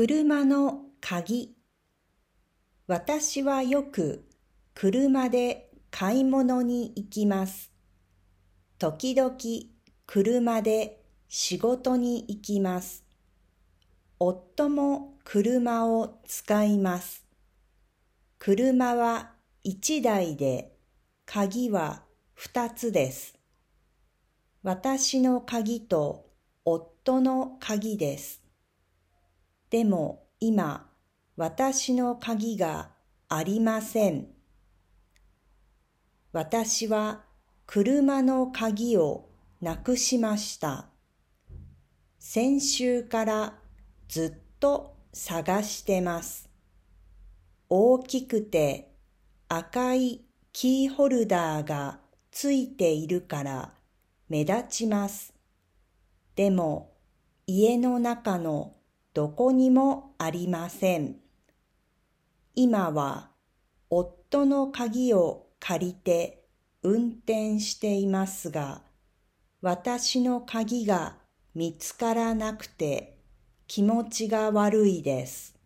車の鍵私はよく車で買い物に行きます。時々車で仕事に行きます。夫も車を使います。車は一台で鍵は二つです。私の鍵と夫の鍵です。でも今、私の鍵がありません。私は車の鍵をなくしました。先週からずっと探してます。大きくて赤いキーホルダーがついているから目立ちます。でも家の中のどこにもありません。今は夫の鍵を借りて運転していますが、私の鍵が見つからなくて気持ちが悪いです。